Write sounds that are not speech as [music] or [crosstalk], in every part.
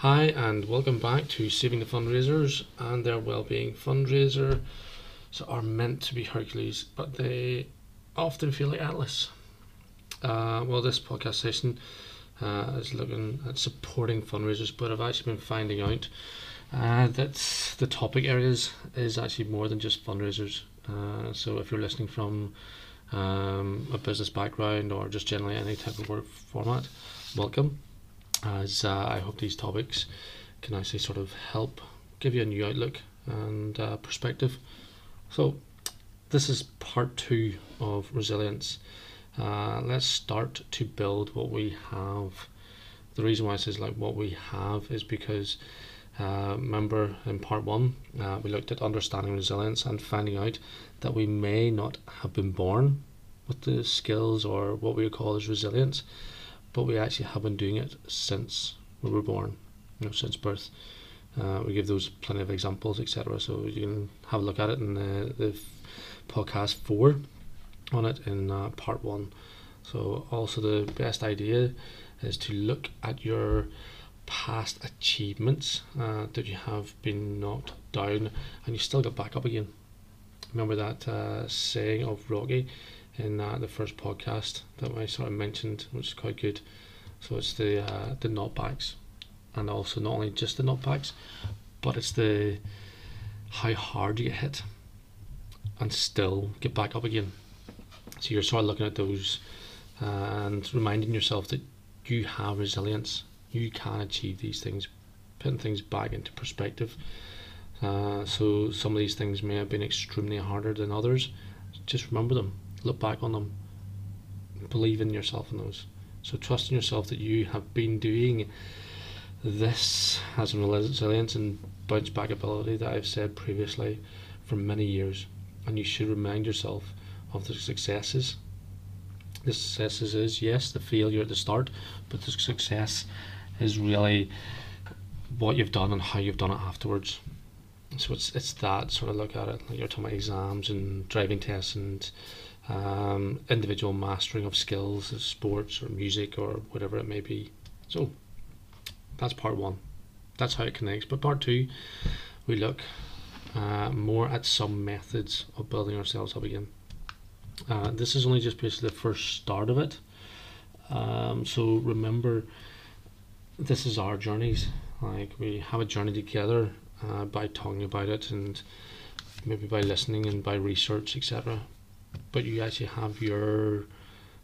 Hi, and welcome back to Saving the Fundraisers and their Wellbeing Fundraiser. So, are meant to be Hercules, but they often feel like Atlas. Uh, well, this podcast session uh, is looking at supporting fundraisers, but I've actually been finding out uh, that the topic areas is actually more than just fundraisers. Uh, so, if you're listening from um, a business background or just generally any type of work format, welcome as uh, I hope these topics can actually sort of help give you a new outlook and uh, perspective. So, this is part two of resilience. Uh, let's start to build what we have. The reason why I says like what we have is because uh, remember in part one uh, we looked at understanding resilience and finding out that we may not have been born with the skills or what we would call as resilience but we actually have been doing it since we were born, you know, since birth. Uh, we give those plenty of examples, etc. So you can have a look at it in the, the podcast four on it in uh, part one. So also the best idea is to look at your past achievements uh, that you have been knocked down and you still got back up again. Remember that uh, saying of Rocky in uh, the first podcast that I sort of mentioned, which is quite good. So it's the uh, the knockbacks, and also not only just the knockbacks, but it's the how hard you get hit, and still get back up again. So you're sort of looking at those and reminding yourself that you have resilience. You can achieve these things, putting things back into perspective. Uh, so some of these things may have been extremely harder than others. Just remember them look back on them, believe in yourself in those. So trust in yourself that you have been doing this as a resilience and bounce back ability that I've said previously for many years. And you should remind yourself of the successes. The successes is yes, the failure at the start, but the success is really what you've done and how you've done it afterwards. So it's it's that sort of look at it. Like you're talking about exams and driving tests and um, individual mastering of skills, of sports or music or whatever it may be. So that's part one. That's how it connects. But part two, we look uh, more at some methods of building ourselves up again. Uh, this is only just basically the first start of it. Um, so remember, this is our journeys. Like we have a journey together uh, by talking about it and maybe by listening and by research, etc but you actually have your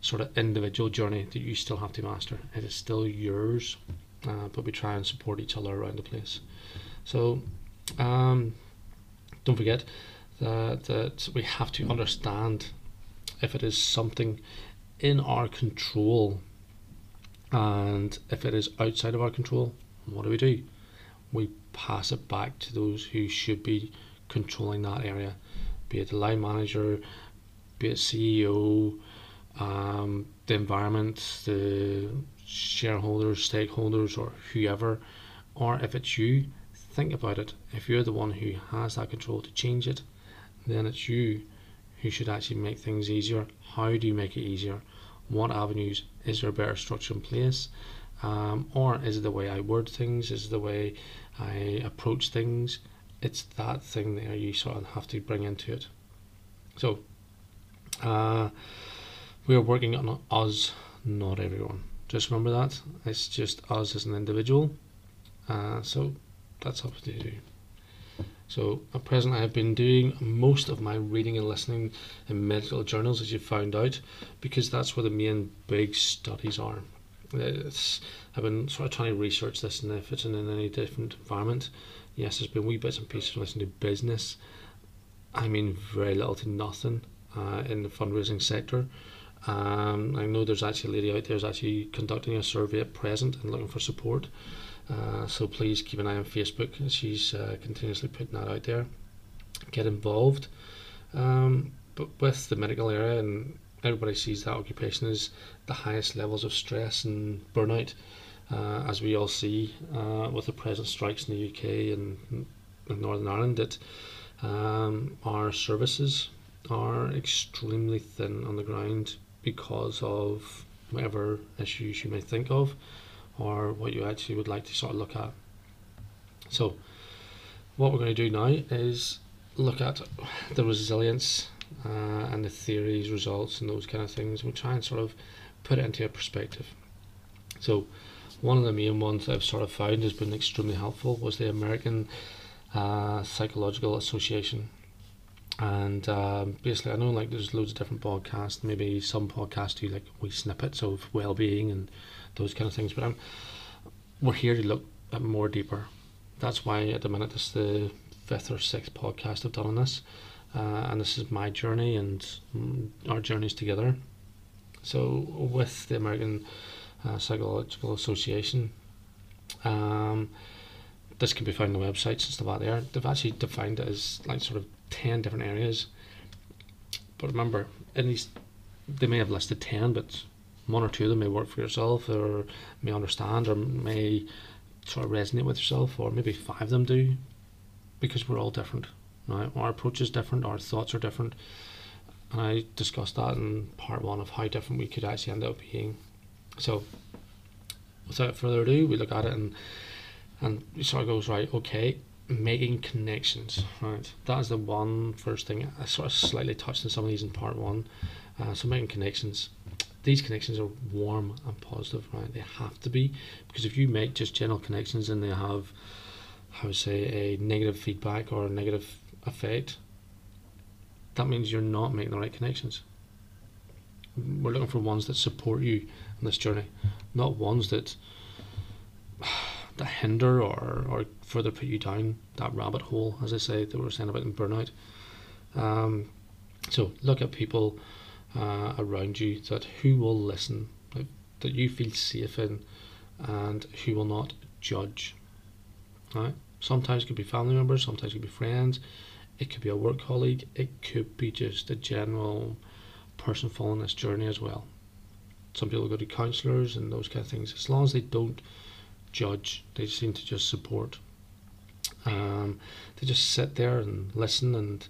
sort of individual journey that you still have to master. It is still yours, uh, but we try and support each other around the place. So um, don't forget that, that we have to understand if it is something in our control and if it is outside of our control, what do we do? We pass it back to those who should be controlling that area, be it the line manager, CEO, um, the environment, the shareholders, stakeholders, or whoever, or if it's you, think about it. If you're the one who has that control to change it, then it's you who should actually make things easier. How do you make it easier? What avenues? Is there a better structure in place? Um, or is it the way I word things? Is it the way I approach things? It's that thing there you sort of have to bring into it. So uh, we are working on us, not everyone. Just remember that. It's just us as an individual. Uh, so that's up to you. So at present I have been doing most of my reading and listening in medical journals as you found out because that's where the main big studies are. It's, I've been sort of trying to research this and if it's in any different environment. Yes, there's been wee bits and pieces listening to business. I mean very little to nothing uh, in the fundraising sector. Um, I know there's actually a lady out there who's actually conducting a survey at present and looking for support. Uh, so please keep an eye on Facebook. She's uh, continuously putting that out there. Get involved. Um, but with the medical area, and everybody sees that occupation is the highest levels of stress and burnout, uh, as we all see uh, with the present strikes in the UK and Northern Ireland, that um, our services are extremely thin on the ground because of whatever issues you may think of or what you actually would like to sort of look at. So, what we're going to do now is look at the resilience uh, and the theories, results, and those kind of things. We'll try and sort of put it into a perspective. So, one of the main ones I've sort of found has been extremely helpful was the American uh, Psychological Association. And um, basically, I know like there's loads of different podcasts. Maybe some podcasts do like wee snippets of well-being and those kind of things. But I'm, we're here to look at more deeper. That's why at the minute this is the fifth or sixth podcast I've done on this, uh, and this is my journey and mm, our journeys together. So with the American uh, Psychological Association, um, this can be found on the websites and stuff out there. They've actually defined it as like sort of ten different areas. But remember, in these, they may have listed ten, but one or two of them may work for yourself, or may understand, or may sort of resonate with yourself, or maybe five of them do, because we're all different. Right? Our approach is different, our thoughts are different, and I discussed that in part one of how different we could actually end up being. So, without further ado, we look at it and and it sort of goes right. Okay, making connections. Right, that is the one first thing. I sort of slightly touched on some of these in part one. Uh, so making connections. These connections are warm and positive, right? They have to be because if you make just general connections and they have, I would say, a negative feedback or a negative effect, that means you're not making the right connections. We're looking for ones that support you on this journey, not ones that that hinder or, or further put you down that rabbit hole, as I say, that we were saying about in burnout. Um, so look at people uh, around you that who will listen, that, that you feel safe in, and who will not judge. Right? Sometimes it could be family members, sometimes it could be friends, it could be a work colleague, it could be just a general person following this journey as well. Some people go to counsellors and those kind of things. As long as they don't judge, they seem to just support. Um, they just sit there and listen, and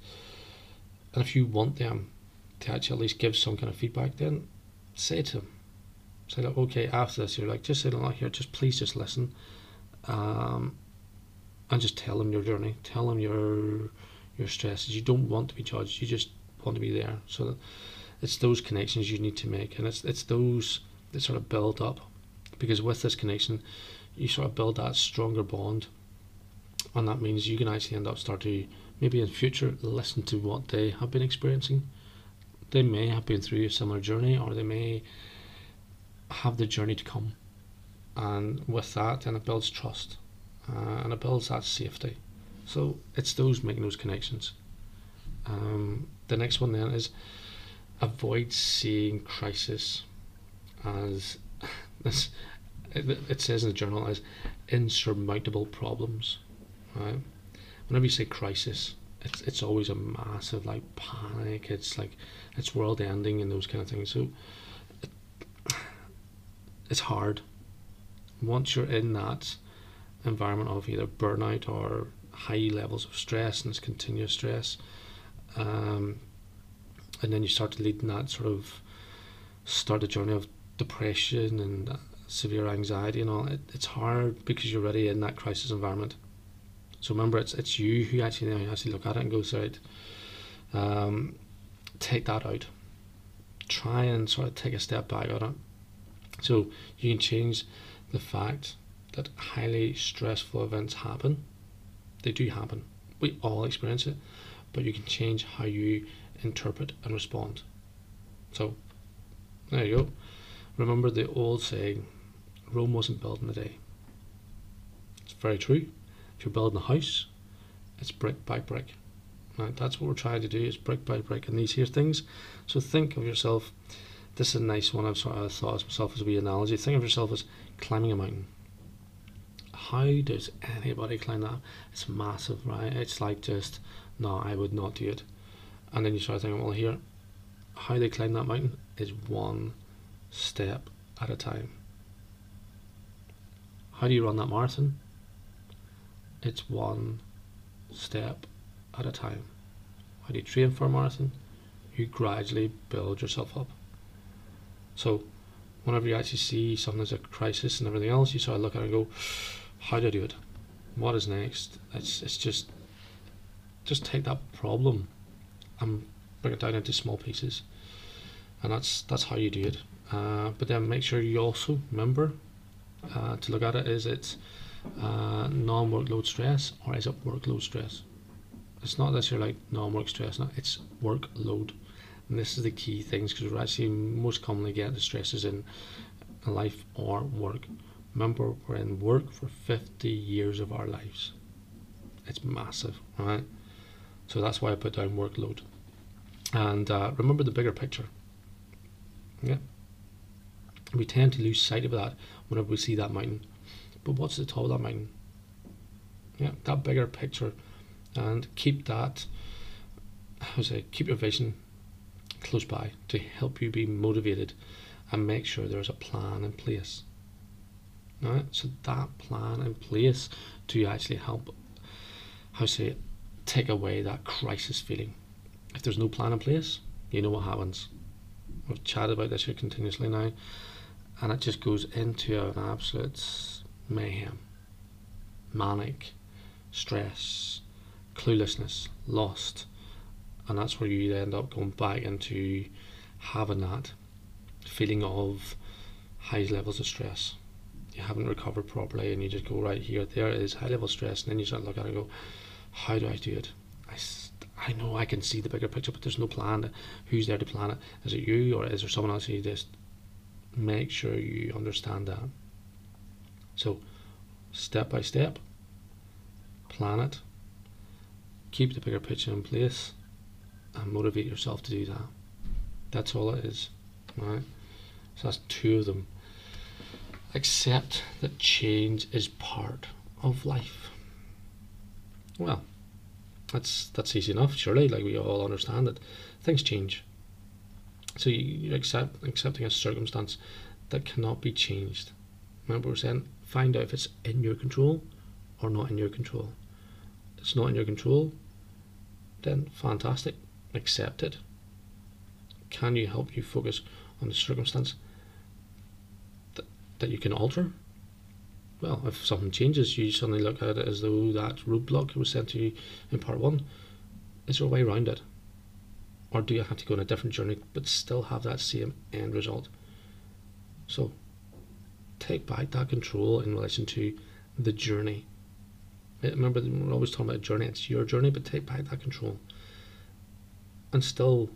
and if you want them to actually at least give some kind of feedback, then say to them, say like, okay, after this, you're like, just say, like, here, just please just listen, um, and just tell them your journey, tell them your your stresses. You don't want to be judged. You just want to be there. So it's those connections you need to make, and it's it's those that sort of build up, because with this connection, you sort of build that stronger bond, and that means you can actually end up start to maybe in future listen to what they have been experiencing. They may have been through a similar journey, or they may have the journey to come, and with that, then it builds trust, uh, and it builds that safety. So it's those making those connections. Um, the next one then is avoid seeing crisis as [laughs] this it, says in the journal as insurmountable problems. Right? Whenever you say crisis, it's it's always a massive like panic. It's like it's world ending and those kind of things. So it, it's hard. Once you're in that environment of either burnout or high levels of stress and it's continuous stress, um, and then you start to lead in that sort of start a journey of depression and severe anxiety and all, it, it's hard because you're already in that crisis environment. So remember, it's it's you who actually you know, actually look at it and go, right, um, take that out. Try and sort of take a step back on it. So you can change the fact that highly stressful events happen. They do happen. We all experience it, but you can change how you interpret and respond. So there you go. Remember the old saying Rome wasn't built in a day. It's very true. If you're building a house, it's brick by brick. Right? That's what we're trying to do is brick by brick and these here things. So think of yourself, this is a nice one I've sort of thought of myself as a wee analogy. Think of yourself as climbing a mountain. How does anybody climb that? It's massive, right? It's like just, no, I would not do it. And then you start thinking, well, here, how they climb that mountain is one step at a time. How do you run that marathon? It's one step at a time. How do you train for a marathon? You gradually build yourself up. So, whenever you actually see something as a crisis and everything else, you sort of look at it and go, How do I do it? what is next? It's it's just just take that problem and break it down into small pieces, and that's that's how you do it. Uh, but then make sure you also remember uh, to look at it: is it uh, non-workload stress or is it workload stress? It's not that you're like non-work stress, no, it's workload. And this is the key things because we're actually most commonly get the stresses in life or work. Remember, we're in work for 50 years of our lives. It's massive, right? So that's why I put down workload. And uh, remember the bigger picture. Yeah. We tend to lose sight of that whenever we see that mountain. But what's the top of that mountain? Yeah, that bigger picture. And keep that, how say, keep your vision close by to help you be motivated and make sure there's a plan in place. Right? So that plan in place to actually help, how say take away that crisis feeling. If there's no plan in place, you know what happens. We've chatted about this here continuously now, and it just goes into an absolute mayhem, manic, stress, cluelessness, lost, and that's where you end up going back into having that feeling of high levels of stress. You haven't recovered properly and you just go right here there is high level stress. And then you start looking at it and go how do I do it? I, I know I can see the bigger picture but there's no plan. Who's there to plan it? Is it you or is there someone else who just make sure you understand that so step by step plan it keep the bigger picture in place and motivate yourself to do that that's all it is right so that's two of them accept that change is part of life. Well, that's that's easy enough, surely. Like we all understand that things change. So you, accept accepting a circumstance that cannot be changed. Remember, we're saying find out if it's in your control or not in your control. If it's not in your control, then fantastic, accept it. Can you help you focus on the circumstance that you can alter. Well, if something changes, you suddenly look at it as though that roadblock was sent to you in part one. Is there a way around it? Or do you have to go on a different journey but still have that same end result? So, take back that control in relation to the journey. Eh, remember, we're always talking about journey, it's your journey, but take back that control. And still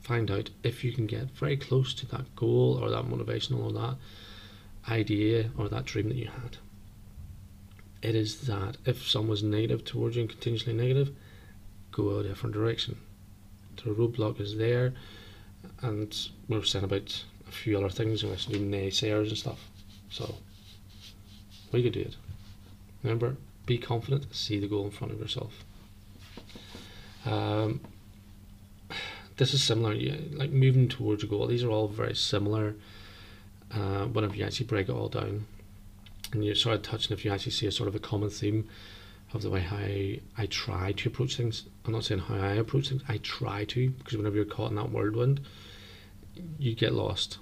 find out if you can get very close to that goal or that motivational or that idea or that dream that you had. It is that if someone's negative towards you and continuously negative, go a different direction. The roadblock is there, and we are saying about a few other things, and we naysayers and stuff. So, we could do it. Remember, be confident, see the goal in front of yourself. Um, this is similar, like moving towards a goal. These are all very similar uh, whenever you actually break it all down. And you're sort of touching if you actually see a sort of a common theme of the way how I, try to approach things. I'm not saying how I approach things, I try to, because whenever you're caught in that whirlwind, you get lost.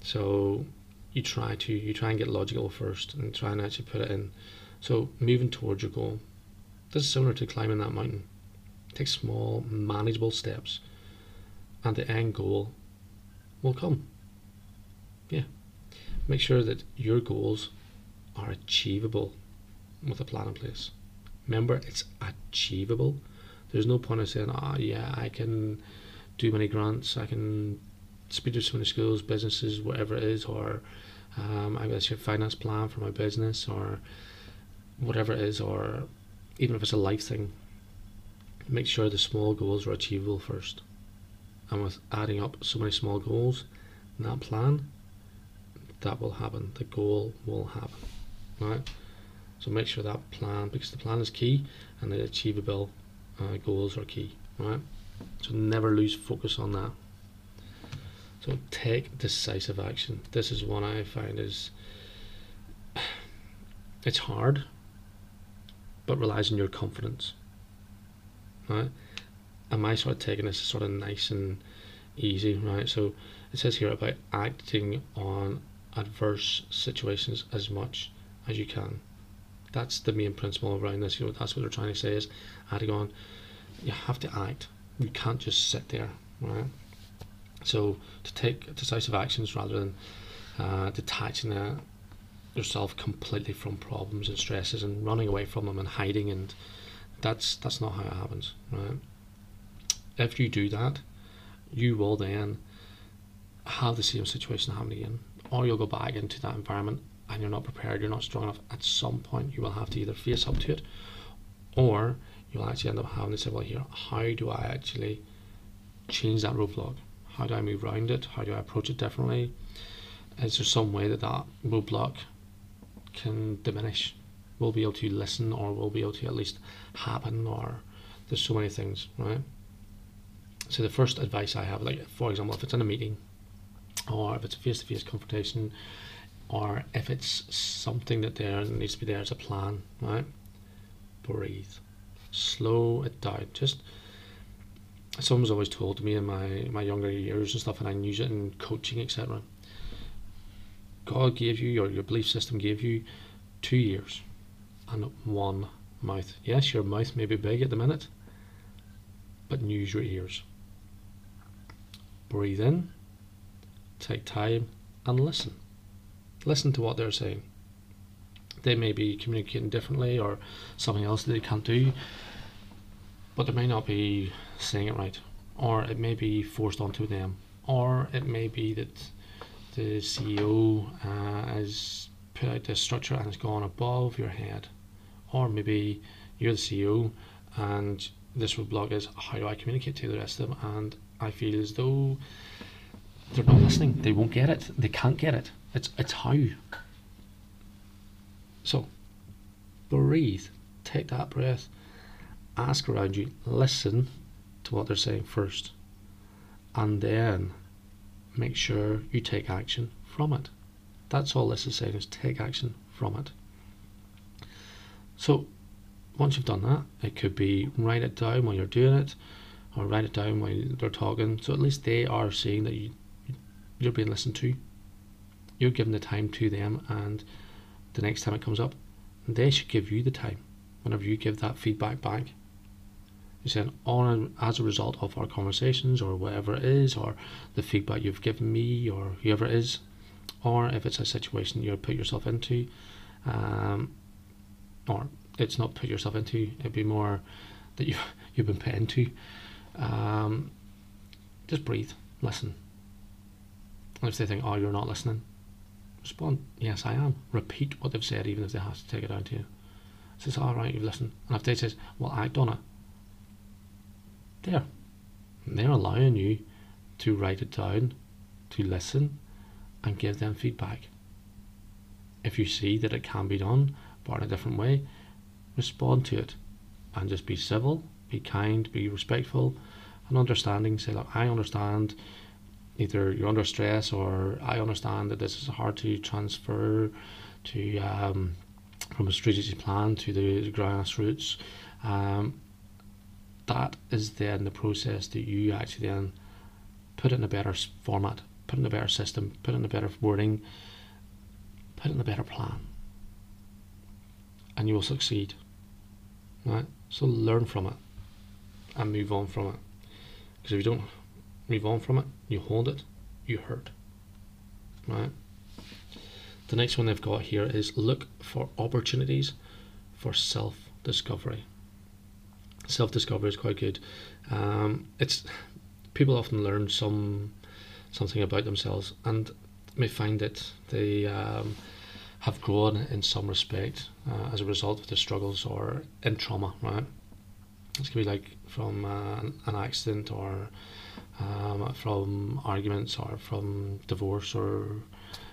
So you try to, you try and get logical first and try and actually put it in. So moving towards your goal. This is similar to climbing that mountain. Take small, manageable steps and the end goal will come. Yeah. Make sure that your goals are achievable with a plan in place. Remember, it's achievable. There's no point in saying, oh, yeah, I can do many grants, I can speak to so many schools, businesses, whatever it is, or um, I guess your finance plan for my business, or whatever it is, or even if it's a life thing. Make sure the small goals are achievable first and with adding up so many small goals in that plan that will happen the goal will happen right so make sure that plan because the plan is key and the achievable uh, goals are key right so never lose focus on that so take decisive action this is one I find is [sighs] it's hard but relies on your confidence right am I sort of taking this sort of nice and easy, right? So it says here about acting on adverse situations as much as you can. That's the main principle around this. You know, that's what they're trying to say is, I had to go on, you have to act. You can't just sit there, right? So to take decisive actions rather than uh, detaching uh, yourself completely from problems and stresses and running away from them and hiding and that's that's not how it happens, right? If you do that, you will then have the same situation happen again, or you'll go back into that environment and you're not prepared, you're not strong enough. At some point, you will have to either face up to it, or you'll actually end up having to say, well, here, how do I actually change that roadblock? How do I move around it? How do I approach it differently? Is there some way that that roadblock can diminish? We'll be able to listen, or we'll be able to at least happen, or there's so many things, right? So the first advice I have, like for example, if it's in a meeting, or if it's a face-to-face confrontation, or if it's something that there needs to be there as a plan, right? Breathe, slow it down. Just someone's always told me in my my younger years and stuff, and I use it in coaching, etc. God gave you, or your belief system gave you, two ears and one mouth. Yes, your mouth may be big at the minute, but use your ears. Breathe in, take time, and listen. Listen to what they're saying. They may be communicating differently or something else that they can't do, but they may not be saying it right, or it may be forced onto them, or it may be that the CEO uh, has put out this structure and it's gone above your head, or maybe you're the CEO and this roadblock is how do I communicate to the rest of them, and I feel as though they're not listening. They won't get it. They can't get it. It's it's how. So, breathe. Take that breath. Ask around you. Listen to what they're saying first, and then make sure you take action from it. That's all this is saying is take action from it. So once you've done that, it could be write it down while you're doing it, or write it down while they're talking. So at least they are seeing that you you're being listened to. You're giving the time to them, and the next time it comes up, they should give you the time. Whenever you give that feedback back, you saying on as a result of our conversations or whatever it is or the feedback you've given me or whoever it is or if it's a situation you put yourself into um, or it's not put yourself into it'd be more that you [laughs] you've been put into um, just breathe listen and if they think oh you're not listening respond yes I am repeat what they've said even if they have to take it down to you says alright you've listened and if they says well act on it there. they're allowing you to write it down, to listen, and give them feedback. If you see that it can be done, but in a different way, respond to it and just be civil, be kind, be respectful, and understanding. Say, look, I understand either you're under stress or I understand that this is hard to transfer to um, from a strategic plan to the grassroots. Um, that is then the process that you actually then put in a better format, put in a better system, put in a better wording, put in a better plan, and you will succeed. Right? So learn from it and move on from it. Because if you don't move on from it, you hold it, you hurt. Right? The next one they've got here is look for opportunities for self discovery self discovery is quite good. Um, it's people often learn some something about themselves and may find that they um, have grown in some respect uh, as a result of their struggles or in trauma. Right, it's gonna be like from uh, an accident or um, from arguments or from divorce or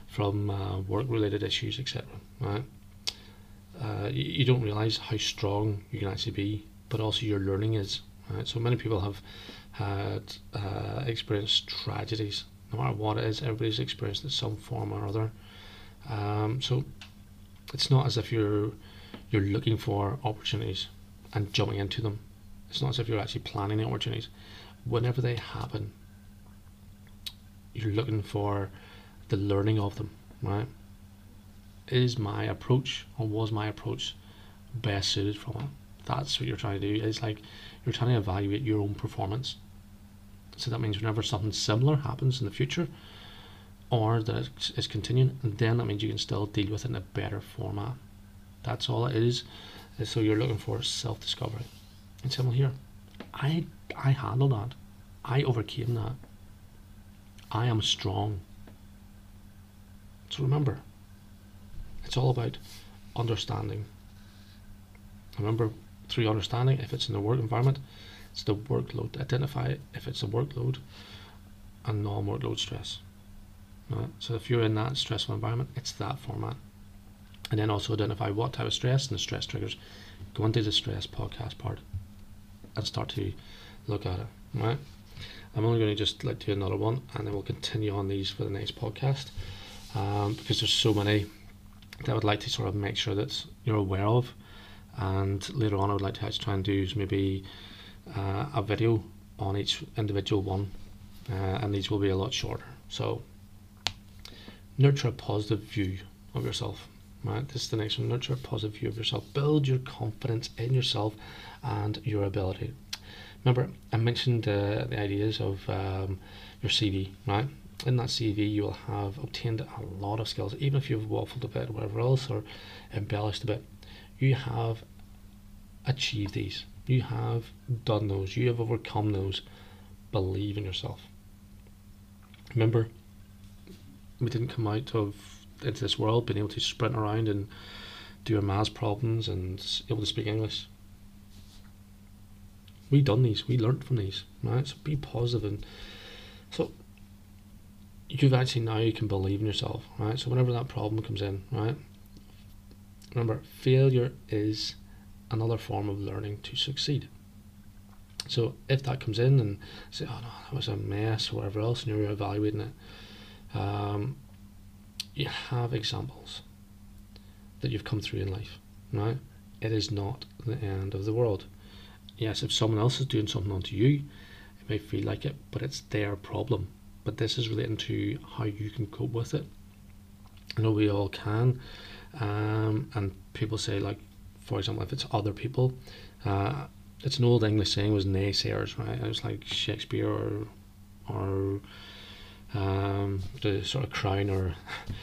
from uh, work related issues, etc. Right. Uh, you, you don't realize how strong you can actually be but also your learning is. Right? So many people have had uh, experienced tragedies, no matter what it is. Everybody's experienced in some form or other. Um, so it's not as if you're you're looking for opportunities and jumping into them. It's not as if you're actually planning the opportunities. Whenever they happen, you're looking for the learning of them, right? Is my approach or was my approach best suited from it. That's what you're trying to do. It's like you're trying to evaluate your own performance. So that means whenever something similar happens in the future, or that it's continuing, then that means you can still deal with it in a better format. That's all it is. So you're looking for self discovery. And similar here. I I handled that. I overcame that. I am strong. So remember, it's all about understanding. Remember, through understanding, if it's in the work environment, it's the workload. Identify if it's a workload and non workload stress. Right? So if you're in that stressful environment, it's that format. And then also identify what type of stress and the stress triggers. Go into the stress podcast part and start to look at it. Right? I'm only going to just like do another one and then we'll continue on these for the next podcast um, because there's so many that I would like to sort of make sure that you're aware of. And later on, I would like to try and do maybe uh, a video on each individual one, uh, and these will be a lot shorter. So, nurture a positive view of yourself. Right, this is the next one. Nurture a positive view of yourself. Build your confidence in yourself and your ability. Remember, I mentioned uh, the ideas of um, your CV, right? in that CV, you will have obtained a lot of skills, even if you've waffled a bit or whatever else or embellished a bit. You have achieved these. You have done those. You have overcome those. Believe in yourself. Remember, we didn't come out of into this world being able to sprint around and do our maths problems and able to speak English. We done these. We learnt from these, right? So be positive and so you've actually now you can believe in yourself, right? So whenever that problem comes in, right? Remember, failure is another form of learning to succeed. So if that comes in and say, oh no, that was a mess or whatever else, and you're evaluating it, um, you have examples that you've come through in life, right? It is not the end of the world. Yes, if someone else is doing something onto you, it may feel like it, but it's their problem but this is relating to how you can cope with it. I know we all can, um, and people say like, for example, if it's other people, uh, it's an old English saying was naysayers, right? It was like Shakespeare or or um, the sort of crown or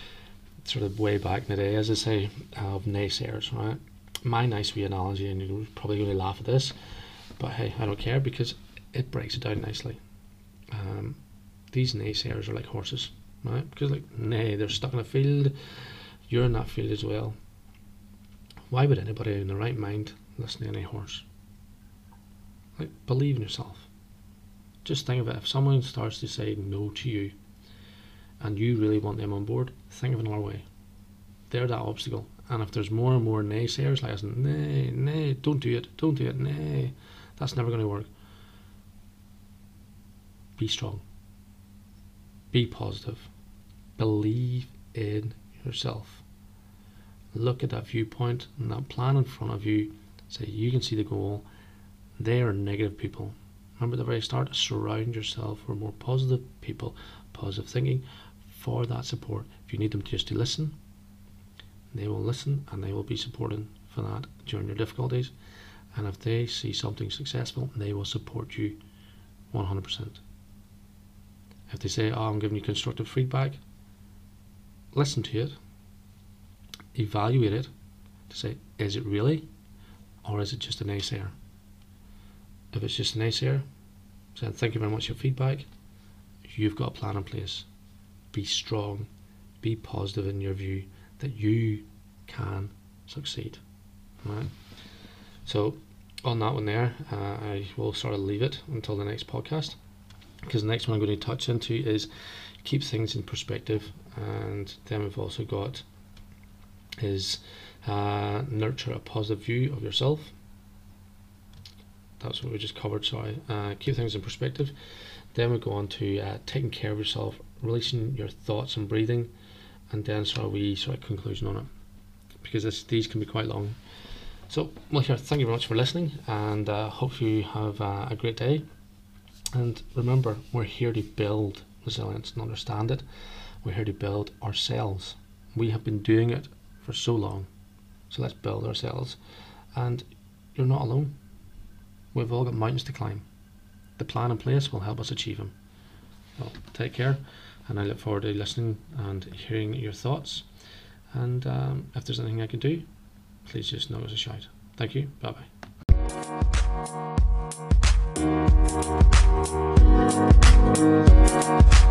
[laughs] sort of way back in the day, as I say, of naysayers, right? My nice wee analogy, and you're probably going to laugh at this, but hey, I don't care because it breaks it down nicely. Um, these naysayers are like horses, right? Because like nay, they're stuck in a field. You're in that field as well. Why would anybody in the right mind listen to any horse? Like believe in yourself. Just think of it. If someone starts to say no to you, and you really want them on board, think of another way. They're that obstacle. And if there's more and more naysayers like, nay, nay, don't do it, don't do it, nay, that's never going to work. Be strong. Be positive. Believe in yourself. Look at that viewpoint and that plan in front of you. Say you can see the goal. They are negative people. Remember the very start, surround yourself with more positive people, positive thinking for that support. If you need them just to listen, they will listen and they will be supporting for that during your difficulties. And if they see something successful, they will support you 100%. If they say, oh, I'm giving you constructive feedback, listen to it, evaluate it to say, is it really? Or is it just a naysayer? If it's just a naysayer, say, thank you very much for your feedback. You've got a plan in place. Be strong, be positive in your view that you can succeed. Right? So, on that one there, uh, I will sort of leave it until the next podcast because the next one I'm going to touch into is keep things in perspective and then we've also got is uh, nurture a positive view of yourself that's what we just covered sorry uh, keep things in perspective then we go on to uh, taking care of yourself releasing your thoughts and breathing and then sort of we sort of conclusion on it because this, these can be quite long so well here thank you very much for listening and uh, hope you have uh, a great day and remember, we're here to build resilience and understand it. We're here to build ourselves. We have been doing it for so long. So let's build ourselves and you're not alone. We've all got mountains to climb. The plan in place will help us achieve them. Well, take care, and I look forward to listening and hearing your thoughts. And um, if there's anything I can do, please just know as a shout. Thank you. Bye bye.